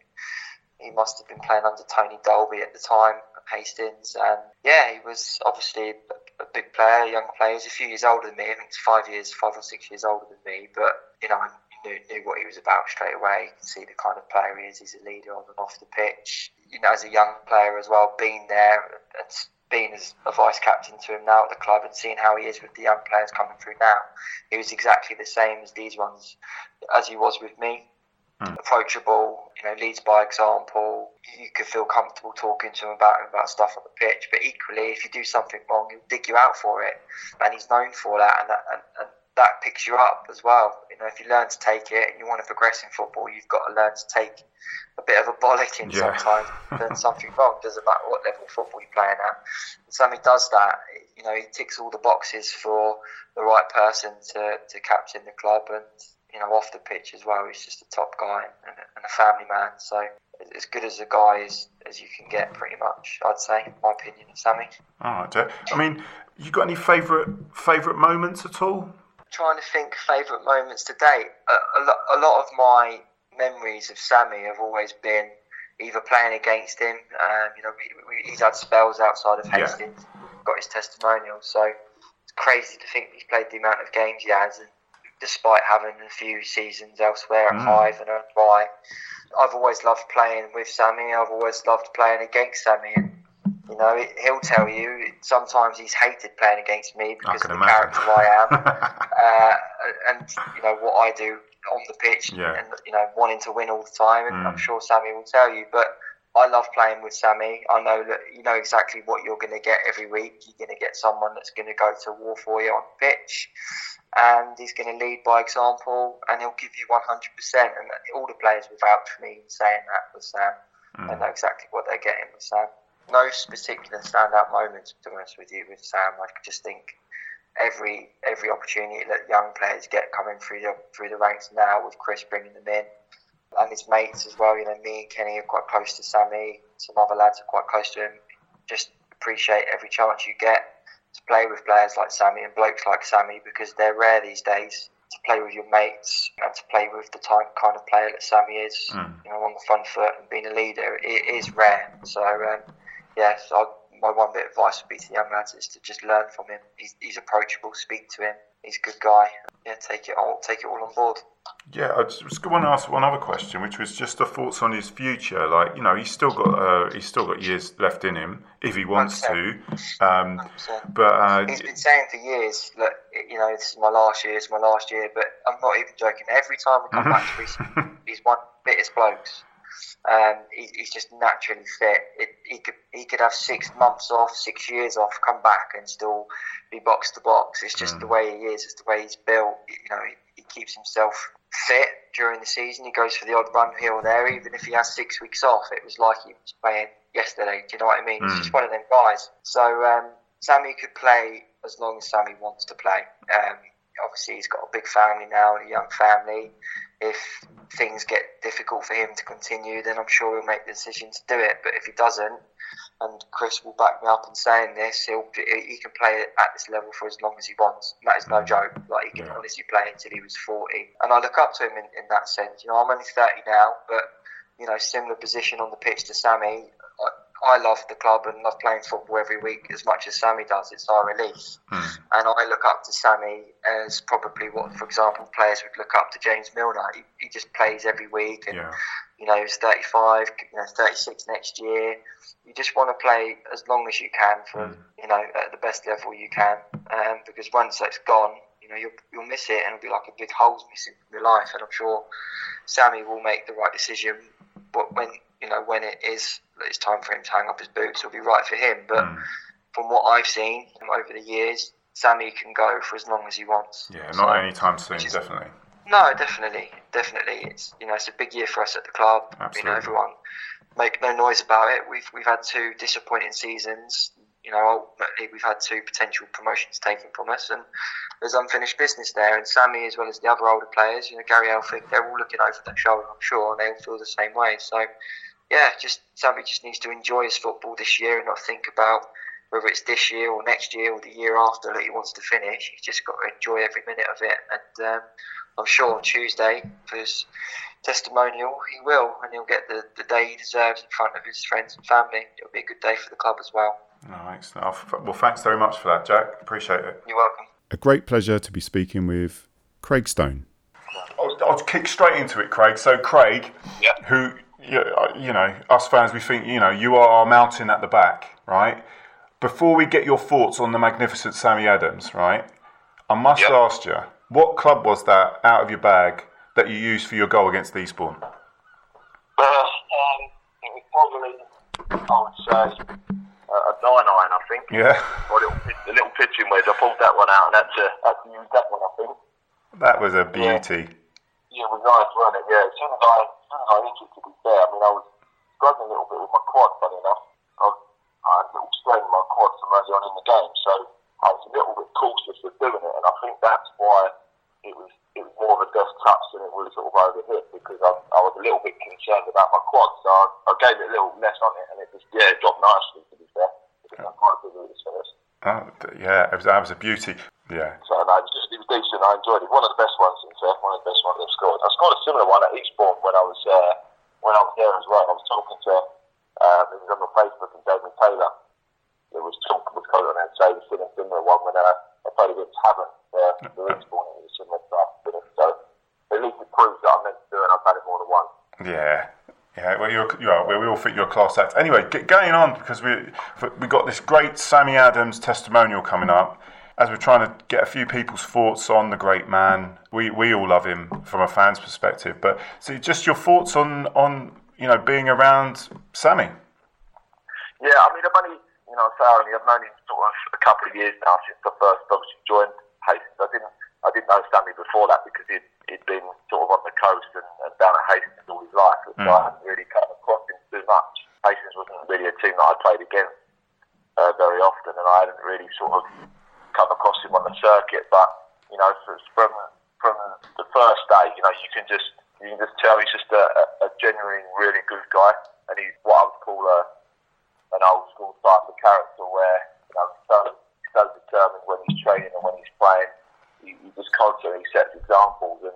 he must have been playing under Tony Dolby at the time at Hastings. And yeah, he was obviously a, a big player, a young player. He's a few years older than me. I think he's five years, five or six years older than me. But, you know, I knew, knew what he was about straight away. You can see the kind of player he is. He's a leader on and off the pitch. You know, as a young player as well, being there and being as a vice captain to him now at the club and seeing how he is with the young players coming through now, he was exactly the same as these ones, as he was with me. Hmm. Approachable, you know, leads by example. You could feel comfortable talking to him about about stuff on the pitch. But equally, if you do something wrong, he'll dig you out for it, and he's known for that, and that and, and that picks you up as well You know, if you learn to take it and you want to progress in football, you've got to learn to take a bit of a bollocking Yeah. sometimes. Then something wrong. Doesn't matter what level of football you're playing at. And Sammy does that. You know, he ticks all the boxes for the right person to, to captain the club and you know off the pitch as well. He's just a top guy and, and a family man. So as good as a guy as, as you can get, pretty much. I'd say, my opinion, Sammy. All right, Jack. I mean, you got any favourite favourite moments at all? Trying to think favourite moments to date. A, a, lo- a lot of my memories of Sammy have always been either playing against him. Um, you know, we, we, he's had spells outside of Yeah. Hastings, got his testimonial. So it's crazy to think he's played the amount of games he has, and despite having a few seasons elsewhere at Mm. Hive and at Rye. I've always loved playing with Sammy. I've always loved playing against Sammy. And, you know, he'll tell you sometimes he's hated playing against me because of the imagine. character I am uh, and you know what I do on the pitch, Yeah. and you know wanting to win all the time. And Mm. I'm sure Sammy will tell you, but I love playing with Sammy. I know that you know exactly what you're going to get every week. You're going to get someone that's going to go to war for you on the pitch, and he's going to lead by example, and he'll give you 100%. And all the players will vouch for me saying that with Sam. They know exactly what they're getting with Sam. No particular standout moments, to be honest with you, with Sam. I just think every every opportunity that young players get coming through the through the ranks now, with Chris bringing them in, and his mates as well. You know, me and Kenny are quite close to Sammy. Some other lads are quite close to him. Just appreciate every chance you get to play with players like Sammy and blokes like Sammy because they're rare these days. To play with your mates and to play with the type kind of player that Sammy is, Mm. you know, on the front foot and being a leader, it is rare. So, um, yeah, so I, my one bit of advice would be to the young lads is to just learn from him. He's, he's approachable, speak to him. He's a good guy. Yeah, take it all, take it all on board. Yeah, I just was going to ask one other question, which was just the thoughts on his future. Like, you know, he's still got uh, he's still got years left in him if he wants to. Um, 100%. but uh, He's been saying for years, look, you know, this is my last year, it's my last year, but I'm not even joking. Every time we come back to Reece, he's one of the fittest blokes. Um, he, he's just naturally fit. It, he could he could have six months off, six years off, come back and still be box to box. It's just the way he is. It's the way he's built. You know, he, he keeps himself fit during the season. He goes for the odd run here or there, even if he has six weeks off. It was like he was playing yesterday. Do you know what I mean? He's just one of them guys. So um, Sammy could play as long as Sammy wants to play. Um, obviously, he's got a big family now a young family. If things get difficult for him to continue, then I'm sure he'll make the decision to do it. But if he doesn't, and Chris will back me up in saying this, he'll he can play at this level for as long as he wants. And that is no mm. joke. Like he can Yeah. honestly play until he was 40, and I look up to him in, in that sense. You know, I'm only 30 now, but you know, similar position on the pitch to Sammy. I, love the club and love playing football every week as much as Sammy does. It's our release. And I look up to Sammy as probably what, for example, players would look up to James Milner. He, he just plays every week, and yeah, you know he's 35, you know 36 next year. You just want to play as long as you can for you know at the best level you can, um, because once that's gone, you know you'll you'll miss it, and it'll be like a big hole's missing from your life. And I'm sure Sammy will make the right decision, but when you know when it is it's time for him to hang up his boots, it'll be right for him. But hmm. from what I've seen over the years, Sammy can go for as long as he wants. yeah, So- not anytime soon, is- definitely. no, definitely, definitely. It's you know it's a big year for us at the club. You know, everyone make no noise about it. We've we've had two disappointing seasons. You know, ultimately we've had two potential promotions taken from us, and there's unfinished business there. And Sammy, as well as the other older players, you know, Gary Elphick, they're all looking over their shoulder, I'm sure, and they all feel the same way. So, yeah, just Sammy just needs to enjoy his football this year and not think about whether it's this year or next year or the year after that he wants to finish. He's just got to enjoy every minute of it. And um, I'm sure on Tuesday for his testimonial, he will, and he'll get the, the day he deserves in front of his friends and family. It'll be a good day for the club as well. Oh, excellent. Well, thanks very much for that, Jack. Appreciate it. You're welcome. A great pleasure to be speaking with Craig Stone. I'll, I'll kick straight into it, Craig. So, Craig, Yeah. who you you know, us fans, we think you know you are our mountain at the back, right? Before we get your thoughts on the magnificent Sammy Adams, right? I must Yeah. ask you, what club was that out of your bag that you used for your goal against Eastbourne? Uh, um, it was probably, I would say, uh, a nine iron, I think. Yeah, Or a little, a little pitching wedge. I pulled that one out and had to, had to use that one, I think. That was a beauty. Yeah, it was nice, wasn't it? Yeah, as soon as I, as soon as I hit to be fair, I mean, I was struggling a little bit with my quad, funny enough. I, was, I had a little strain in my quad from early on in the game, so I was a little bit cautious of doing it, and I think that's why it was it was more of a dust touch than it was sort of over hit because I, I was a little bit concerned about my quad, so I, I gave it a little less on it, and it just yeah, it dropped nicely to be fair. It was quite good with this Oh, yeah, it was, that was a beauty. Yeah. So no, it was, just, it was decent. I enjoyed it. One of the best ones, in fact, one of the best ones I've scored. I scored a similar one at Eastbourne when I was uh, when I was there as well. I was talking to um, it was on my Facebook and David Taylor. It was talking was on and saying a similar one when uh, I played against Havant uh, for Eastbourne. It was similar stuff. So at least it proves that I meant to do it. And I've had it more than once. Yeah. Yeah, well, you're, you are, we all think you're a class act. Anyway, going on because we we got this great Sammy Adams testimonial coming up. As we're trying to get a few people's thoughts on the great man, we, we all love him from a fan's perspective. But see, just your thoughts on on you know being around Sammy. Yeah, I mean, I've only you know, I've known him sort of a couple of years now since I first obviously joined Hastings. I didn't I didn't know Sammy before that because he'd, he'd been sort of on the coast and, and down at Hastings all his life, so mm. I hadn't really come across him too much. Hastings wasn't really a team that I played against uh, very often, and I hadn't really sort of come across him on the circuit. But you know, from from the first day, you know, you can just you can just tell he's just a, a, genuine, really good guy, and he's what I would call a an old school type of character where you know he's so, so determined when he's training and when he's playing. He, he just constantly sets examples, and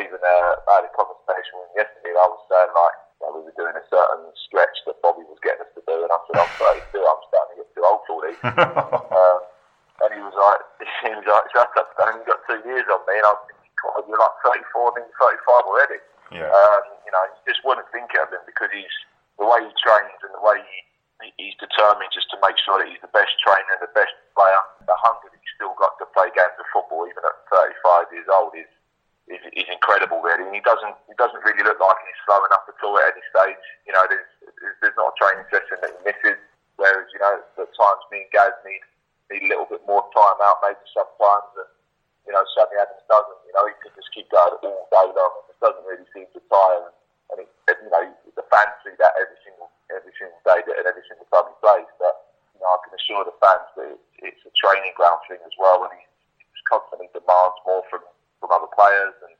even uh, had a conversation with him yesterday. I was saying like you know, we were doing a certain stretch that Bobby was getting us to do, and I said I'm 32, I'm starting to get too old for these. um, and he was like, he was like, shut up, Dan, you've got two years on me, and I was thinking, God, you're like 34, then you're 35 already. Yeah. Um, you know, you just wouldn't think of him because he's the way he trains and the way he, he's determined just to make sure that he's the best trainer the best player. The hunger that he's still got to play games of football, even at 35 years old, is is, is incredible, really. And he doesn't he doesn't really look like he's slowing up at all at any stage. You know, there's there's not a training session that he misses. Whereas you know, at times me and Gaz need need a little bit more time out, maybe sometimes. And you know, Sammy Adams doesn't. You know, he can just keep going all day long, and it doesn't really seem to tire. And it, you know, the fans see that every single every single day that, and every single time he plays. But you know, I can assure the fans that it's, it's a training ground thing as well, and he, constantly demands more from from other players. And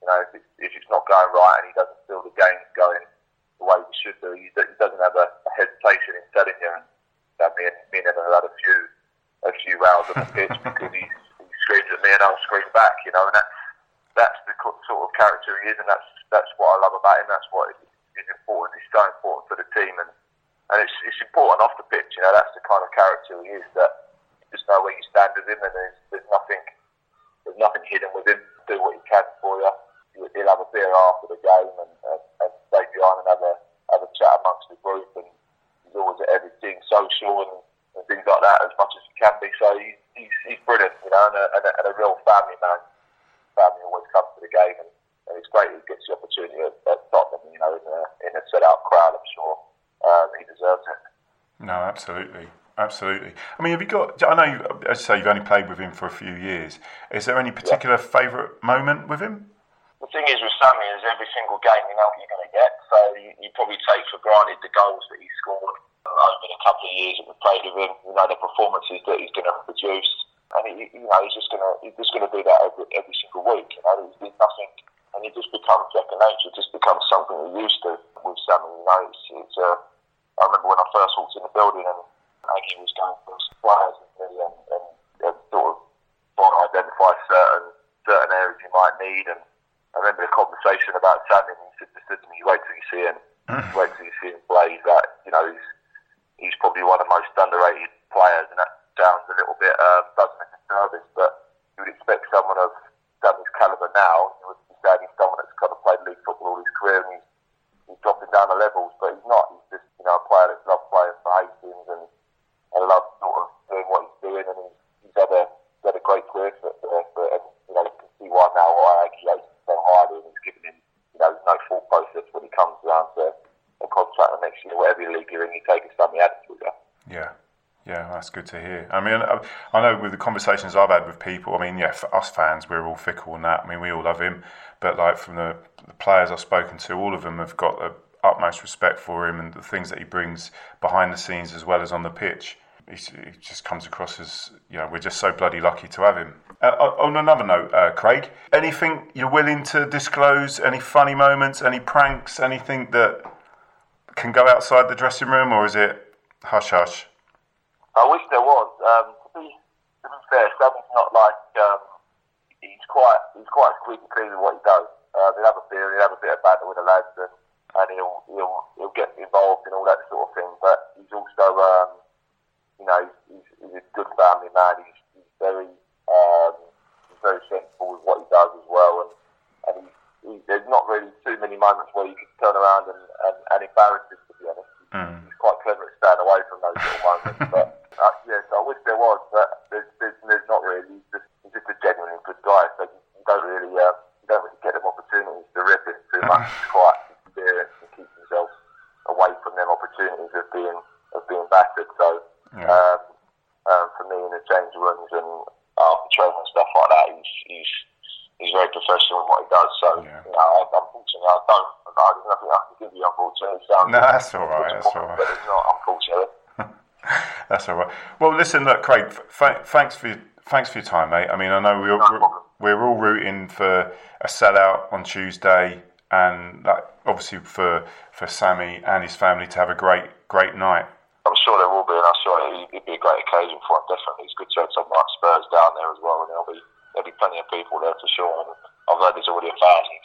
you know, if it's, if it's not going right and he doesn't feel the game's going the way he should do, he, he doesn't have a, a hesitation in telling you. And you know, me and me and him have had a few a few rounds on the pitch because he, he screams at me and I'll scream back. You know, and that's character he is, and that's that's what I love about him. That's what is important. It's so important for the team, and and it's it's important off the pitch. You know, that's the kind of character he is. That you just know where you stand with him, and there's there's nothing there's nothing hidden with him. Do what he can for you. He'll have a beer after the game and, and, and stay behind and have a have a chat amongst the group. And he's always at everything social and, and things like that as much as he can be. So he's he's, he's brilliant, you know, and a, and, a, and a real family man. Family always comes to the game, and, and it's great he gets the opportunity at, at Tottenham, you know, in a in a set out crowd. I'm sure um, he deserves it. No, absolutely. Absolutely. I mean, have you got? I know, you, as you say, you've only played with him for a few years. Is there any particular yeah. favourite moment with him? The thing is with Sammy is every single game you know what you're going to get, so you, you probably take for granted the goals that he scored over the couple of years that we played with him. You know the performances that he's going to produce, and he, you know he's just going to he's just going to do that every, every single week. You know, there's, there's nothing, and it just becomes second nature. It just becomes something we're used to with Sammy. You know, it's, it's uh, I remember when I first walked in the building and Aggie was going for suppliers and, and, and, and sort of trying to identify certain certain areas you might need. And I remember a conversation about Sammy, and he said, said to me, "Wait till you see him. Wait till you see him play. That you know, he's he's probably one of the most underrated players." And that sounds a little bit uh, doesn't make a service, but you would expect someone of Sammy's caliber now. You would be saying he's someone that's kind of played league football all his career, and he's, he's dropping down the levels, but he's not. He's just you know a player that's loved playing for Hastings and I love sort of doing what he's doing, and he's, he's had a he's had a great career for, for, for and you know you can see why now why I actually so highly, and he's given him you know no full process when he comes around to a contract the next year, whatever league you're in, you take a Sammy Adams with you. Yeah. Yeah, that's good to hear. I mean, I, I know with the conversations I've had with people, I mean, yeah, for us fans, we're all fickle and that. I mean, we all love him, but like from the, the players I've spoken to, all of them have got the utmost respect for him and the things that he brings behind the scenes as well as on the pitch. He, he just comes across as, you know, we're just so bloody lucky to have him. Uh, on another note, uh, Craig, anything you're willing to disclose? Any funny moments? Any pranks? Anything that can go outside the dressing room, or is it hush hush? I wish there was. Um, to, be, to be fair, Sammy's not like um, he's quite he's quite squeaky clean with what he does. Uh, he'll have a beer, he'll have a bit of banter with the lads, and, and he'll he'll he'll get involved in all that sort of thing. But he's also um, you know he's, he's a good family man. He's, he's very um, he's very sensible with what he does as well, and and he, he, there's not really too many moments where you can turn around and, and, and embarrass him. To be honest, mm. he's quite clever at staying away from those little moments, but. Uh, yes, I wish there was, but there's, there's, there's not really. He's just, he's just a genuinely good guy, so you don't really, uh, you don't really get them opportunities to rip him too much. He's quite experienced and keeps himself away from them opportunities of being of being battered. So yeah. um, um, for me in the change rooms and after training and stuff like that, he's he's he's very professional in what he does. So yeah. you know, unfortunately, I don't. There's nothing I can give you. Unfortunately, so no, that's all right. That's all right. But it's not unfortunately. That's all right. Well, listen, look, Craig. F- thanks for your, thanks for your time, mate. I mean, I know we're we're, we're all rooting for a sellout on Tuesday, and like, obviously for for Sammy and his family to have a great great night. I'm sure there will be, and I'm sure it'll be a great occasion for him. Definitely, it's good to have some like Spurs down there as well, and there'll be there'll be plenty of people there for sure. And I've heard there's already a thousand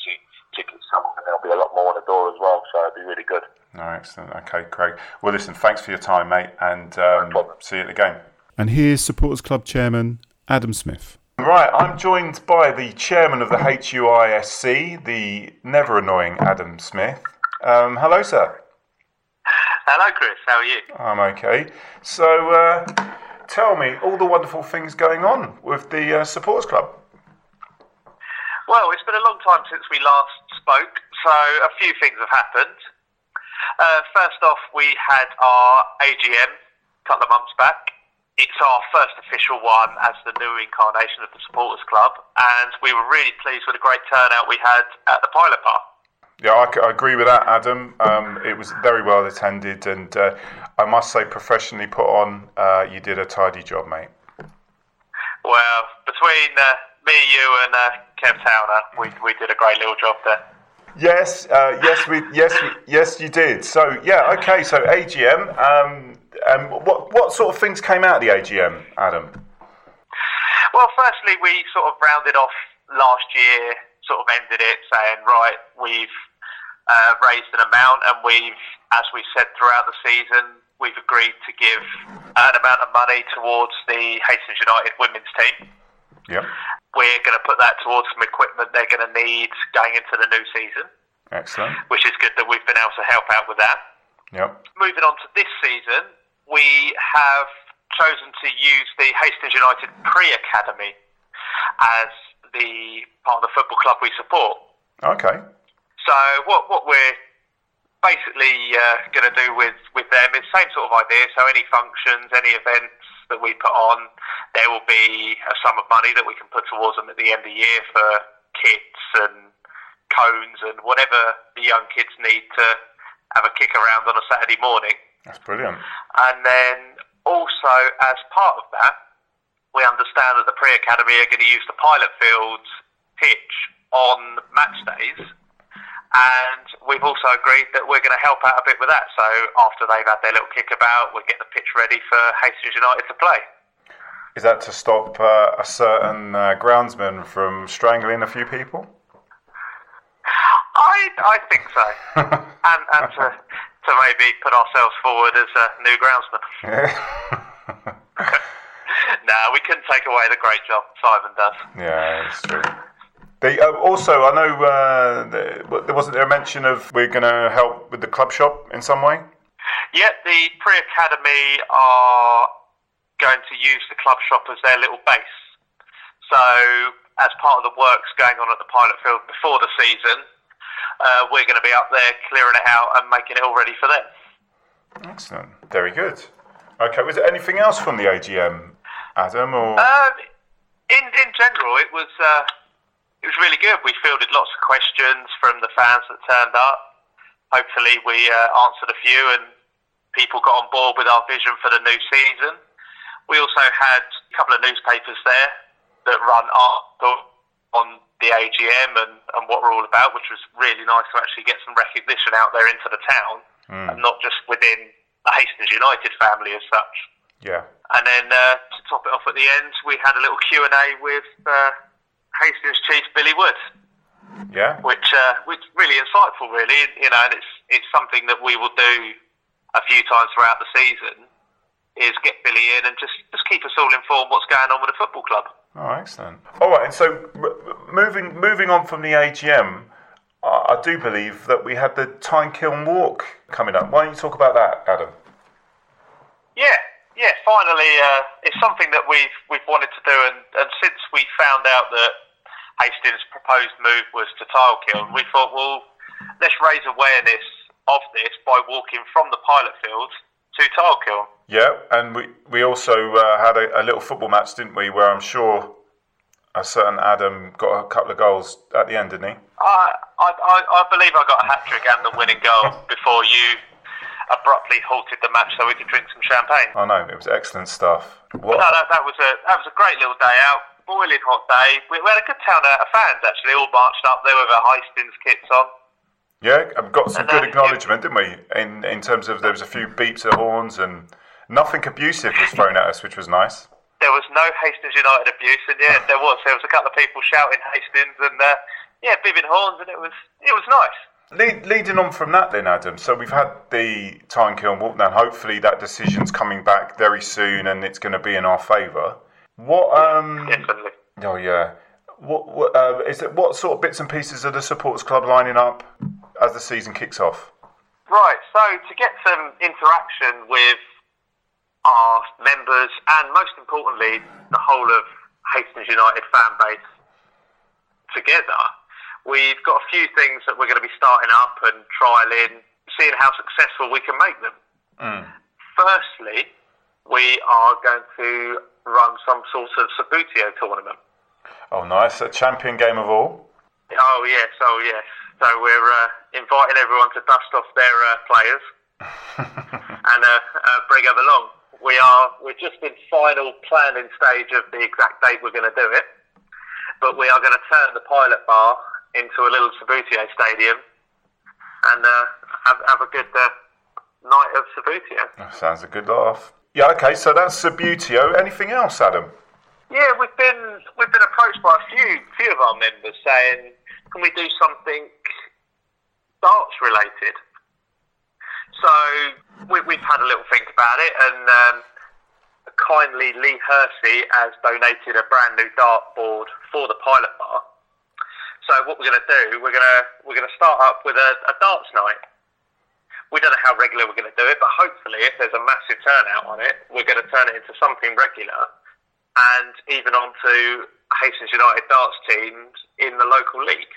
tickets sold, and there'll be a lot more on the door as well. So it'll be really good. No, excellent. Okay, Craig. Well, listen, thanks for your time, mate, and um, no see you at the game. And here's Supporters Club Chairman Adam Smith. Right, I'm joined by the chairman of the HUISC, the never annoying Adam Smith. Um, hello, sir. Hello, Chris. How are you? I'm okay. So, uh, tell me all the wonderful things going on with the uh, Supporters Club. Well, it's been a long time since we last spoke, so a few things have happened. Uh, first off, we had our AGM a couple of months back. It's our first official one as the new incarnation of the Supporters Club, and we were really pleased with the great turnout we had at the Pilot Park. Yeah, I, I agree with that, Adam. Um, it was very well attended, and uh, I must say, professionally put on, uh, you did a tidy job, mate. Well, between uh, me, you, and uh, Kev Towner, we, we did a great little job there. Yes, uh, yes, we, yes, we, yes, you did. So yeah, okay. So AGM. Um, um, what what sort of things came out of the AGM, Adam? Well, firstly, we sort of rounded off last year, sort of ended it saying, right, we've uh, raised an amount, and we've, as we said throughout the season, we've agreed to give an amount of money towards the Hastings United women's team. Yep. We're going to put that towards some equipment they're going to need going into the new season. Excellent. Which is good that we've been able to help out with that. Yep. Moving on to this season, we have chosen to use the Hastings United Pre Academy as the part of the football club we support. Okay. So what what we're basically uh, going to do with with them is same sort of idea. So any functions, any events that we put on, there will be a sum of money that we can put towards them at the end of the year for kits and cones and whatever the young kids need to have a kick around on a Saturday morning. That's brilliant. And then also, as part of that, we understand that the pre academy are going to use the pilot fields pitch on match days and we've also agreed that we're going to help out a bit with that. So after they've had their little kickabout, we'll get the pitch ready for Hastings United to play. Is that to stop uh, a certain uh, groundsman from strangling a few people? I, I think so. and and to, to maybe put ourselves forward as a new groundsman. no, we couldn't take away the great job Simon does. Yeah, it's true. They, uh, also, I know uh, there wasn't there a mention of we're going to help with the club shop in some way. Yeah, the pre academy are going to use the club shop as their little base. So, as part of the works going on at the pilot field before the season, uh, we're going to be up there clearing it out and making it all ready for them. Excellent, very good. Okay, was there anything else from the AGM, Adam? Or Um, in in general, it was uh, it was really good. We fielded lots of questions from the fans that turned up. Hopefully, we uh, answered a few, and people got on board with our vision for the new season. We also had a couple of newspapers there that run articles on the AGM and, and what we're all about, which was really nice to actually get some recognition out there into the town, and not just within the Hastings United family as such. yeah, And then uh, to top it off at the end, we had a little Q and A with uh, Hastings chief Billy Wood, yeah, which uh, which really insightful, really. You know, and it's it's something that we will do a few times throughout the season. Is get Billy in and just just keep us all informed what's going on with the football club. Oh, excellent. All right, and so r- moving moving on from the AGM, I, I do believe that we had the Tile Kiln Walk coming up. Why don't you talk about that, Adam? Yeah, yeah. Finally, uh, it's something that we've we've wanted to do, and, and since we found out that Hastings' proposed move was to Tile Kiln, we thought, well, let's raise awareness of this by walking from the pilot field to Tile Kiln. Yeah, and we we also uh, had a, a little football match, didn't we? Where I'm sure a certain Adam got a couple of goals at the end, didn't he? I, I, I, I believe I got a hat trick and the winning goal before you abruptly halted the match so we could drink some champagne. I know it was excellent stuff. What? No, that, that was a that was a great little day out. Boiling hot day. We, we had a good town of fans actually, all marched up there with our Hastings kits on. Yeah, I've got some And, good uh, acknowledgement, didn't we? In in terms of there was a few beeps of horns and nothing abusive was thrown at us, which was nice. There was no Hastings United abuse, and yeah, there was. There was a couple of people shouting Hastings and uh, yeah, bibbing horns, and it was it was nice. Lead, leading on from that, then, Adam. So we've had the Tile Kiln Walk now. Hopefully, that decision's coming back very soon, and it's going to be in our favour. What? Um. Definitely. Oh yeah. What? What? Uh, is it? What sort of bits and pieces are the supporters club lining up as the season kicks off? Right, so to get some interaction with our members and most importantly, the whole of Hastings United fan base together, we've got a few things that we're going to be starting up and trialing, seeing how successful we can make them. Firstly, we are going to run some sort of Subbuteo tournament. Oh, nice. A champion game of all. Oh yes, oh yes. So we're uh, inviting everyone to dust off their uh, players and uh, uh, bring them along. We are we're just in final planning stage of the exact date we're going to do it, but we are going to turn the pilot bar into a little Subbuteo stadium and uh, have, have a good uh, night of Subbuteo. Sounds a good laugh. Yeah. Okay. So that's Subbuteo. Anything else, Adam? Yeah, we've been we've been approached by a few few of our members saying, can we do something darts related? So we, we've had a little think about it, and um, kindly Lee Hersey has donated a brand new dart board for the pilot bar. So what we're going to do, we're going to we're going to start up with a, a darts night. We don't know how regular we're going to do it, but hopefully, if there's a massive turnout on it, we're going to turn it into something regular and even onto Hastings United darts teams in the local league.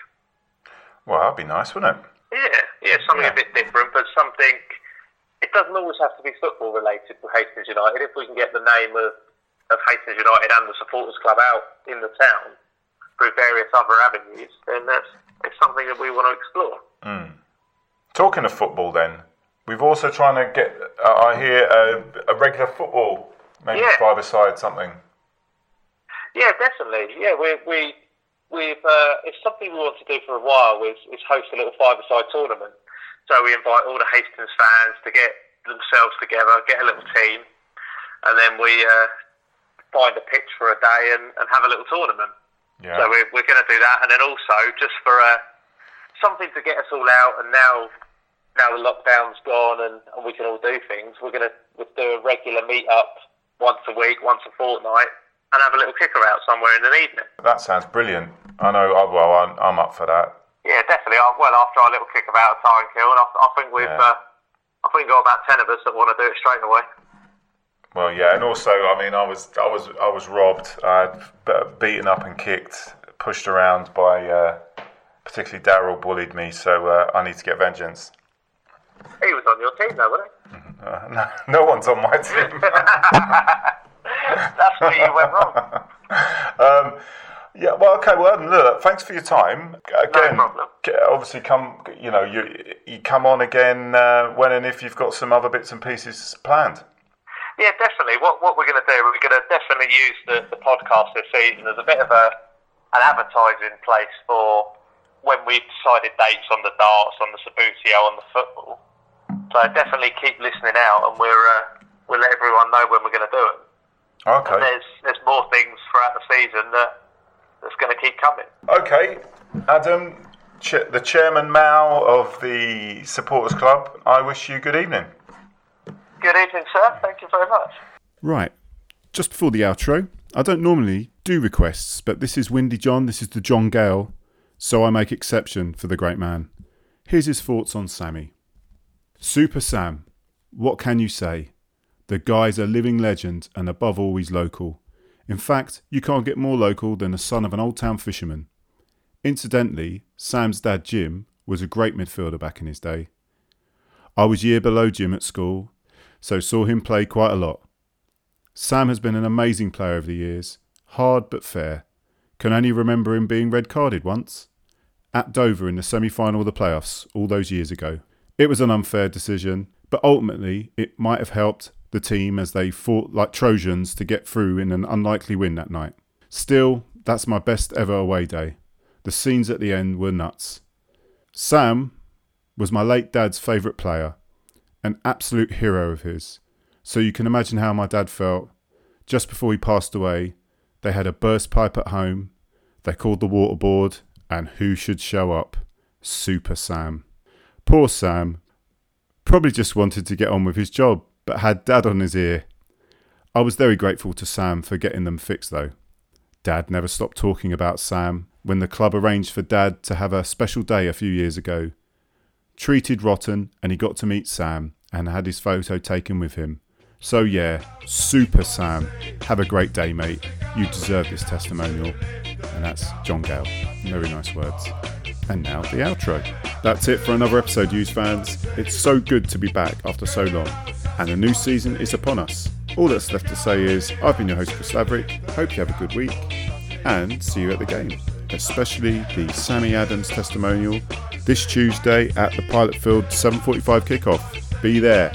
Well, that'd be nice, wouldn't it? Yeah, yeah, something Yeah. a bit different, but something. It doesn't always have to be football related for Hastings United. If we can get the name of, of Hastings United and the supporters club out in the town through various other avenues, then that's it's something that we want to explore. Talking of football, then we've also trying to get. Uh, I hear a, a regular football, maybe Yeah. five-a-side something. Yeah, definitely. Yeah, we we we've uh, it's something we want to do for a while. Is is host a little five-a-side tournament. So we invite all the Hastings fans to get themselves together, get a little team, and then we uh, find a pitch for a day and, and have a little tournament. Yeah. So we're, we're going to do that, and then also just for uh, something to get us all out. And now, now the lockdown's gone, and, and we can all do things. We're going to we'll do a regular meet up once a week, once a fortnight, and have a little kicker out somewhere in an evening. That sounds brilliant. I know. uh, Well, I'm, I'm up for that. Yeah, definitely. Uh, Well, after our little kick about Tile Kiln, and I, I think we've, Yeah. uh, I think we've got about ten of us that want to do it straight away. Well, yeah, and also, I mean, I was, I was, I was robbed. I had beaten up and kicked, pushed around by, uh, particularly Daryl bullied me. So uh, I need to get vengeance. He was on your team, though, wasn't he? Uh, no, no one's on my team. That's where you went wrong. um, yeah, well, okay. Well, look, thanks for your time. Again, problem. obviously, come. You know, you you come on again uh, when and if you've got some other bits and pieces planned. Yeah, definitely. What what we're going to do, we're going to definitely use the, the podcast this season as a bit of a an advertising place for when we've decided dates on the darts, on the Subbuteo, on the football. So definitely keep listening out, and we're uh, we'll let everyone know when we're going to do it. Okay. And there's there's more things throughout the season that that's going to keep coming. Okay, Adam, ch- the chairman Mao of the supporters club. I wish you good evening. Good evening, sir. Thank you very much. Right, just before the outro, I don't normally do requests, but this is Windy John, this is the John Gale, so I make exception for the great man. Here's his thoughts on Sammy. Super Sam, what can you say? The guy's a living legend and above all he's local. In fact, you can't get more local than the son of an old town fisherman. Incidentally, Sam's dad Jim was a great midfielder back in his day. I was year below Jim at school, so saw him play quite a lot. Sam has been an amazing player over the years, hard but fair. Can only remember him being red carded once. At Dover in the semi final of the playoffs all those years ago. It was an unfair decision, but ultimately it might have helped the team as they fought like Trojans to get through in an unlikely win that night. Still, that's my best ever away day. The scenes at the end were nuts. Sam was my late dad's favourite player, an absolute hero of his. So you can imagine how my dad felt. Just before he passed away, they had a burst pipe at home. They called the water board, and who should show up? Super Sam. Poor Sam. Probably just wanted to get on with his job, but had dad on his ear. I was very grateful to Sam for getting them fixed, though. Dad never stopped talking about Sam when the club arranged for Dad to have a special day a few years ago. Treated rotten, and he got to meet Sam and had his photo taken with him. So, yeah, Super Sam. Have a great day, mate. You deserve this testimonial. And that's John Gale. Very nice words. And now the outro. That's it for another episode, U's fans. It's so good to be back after so long, and the new season is upon us. All that's left to say is I've been your host, Chris Laverick. Hope you have a good week, and see you at the game, especially the Sammy Adams testimonial this Tuesday at the Pilot Field 7:45 kickoff. Be there.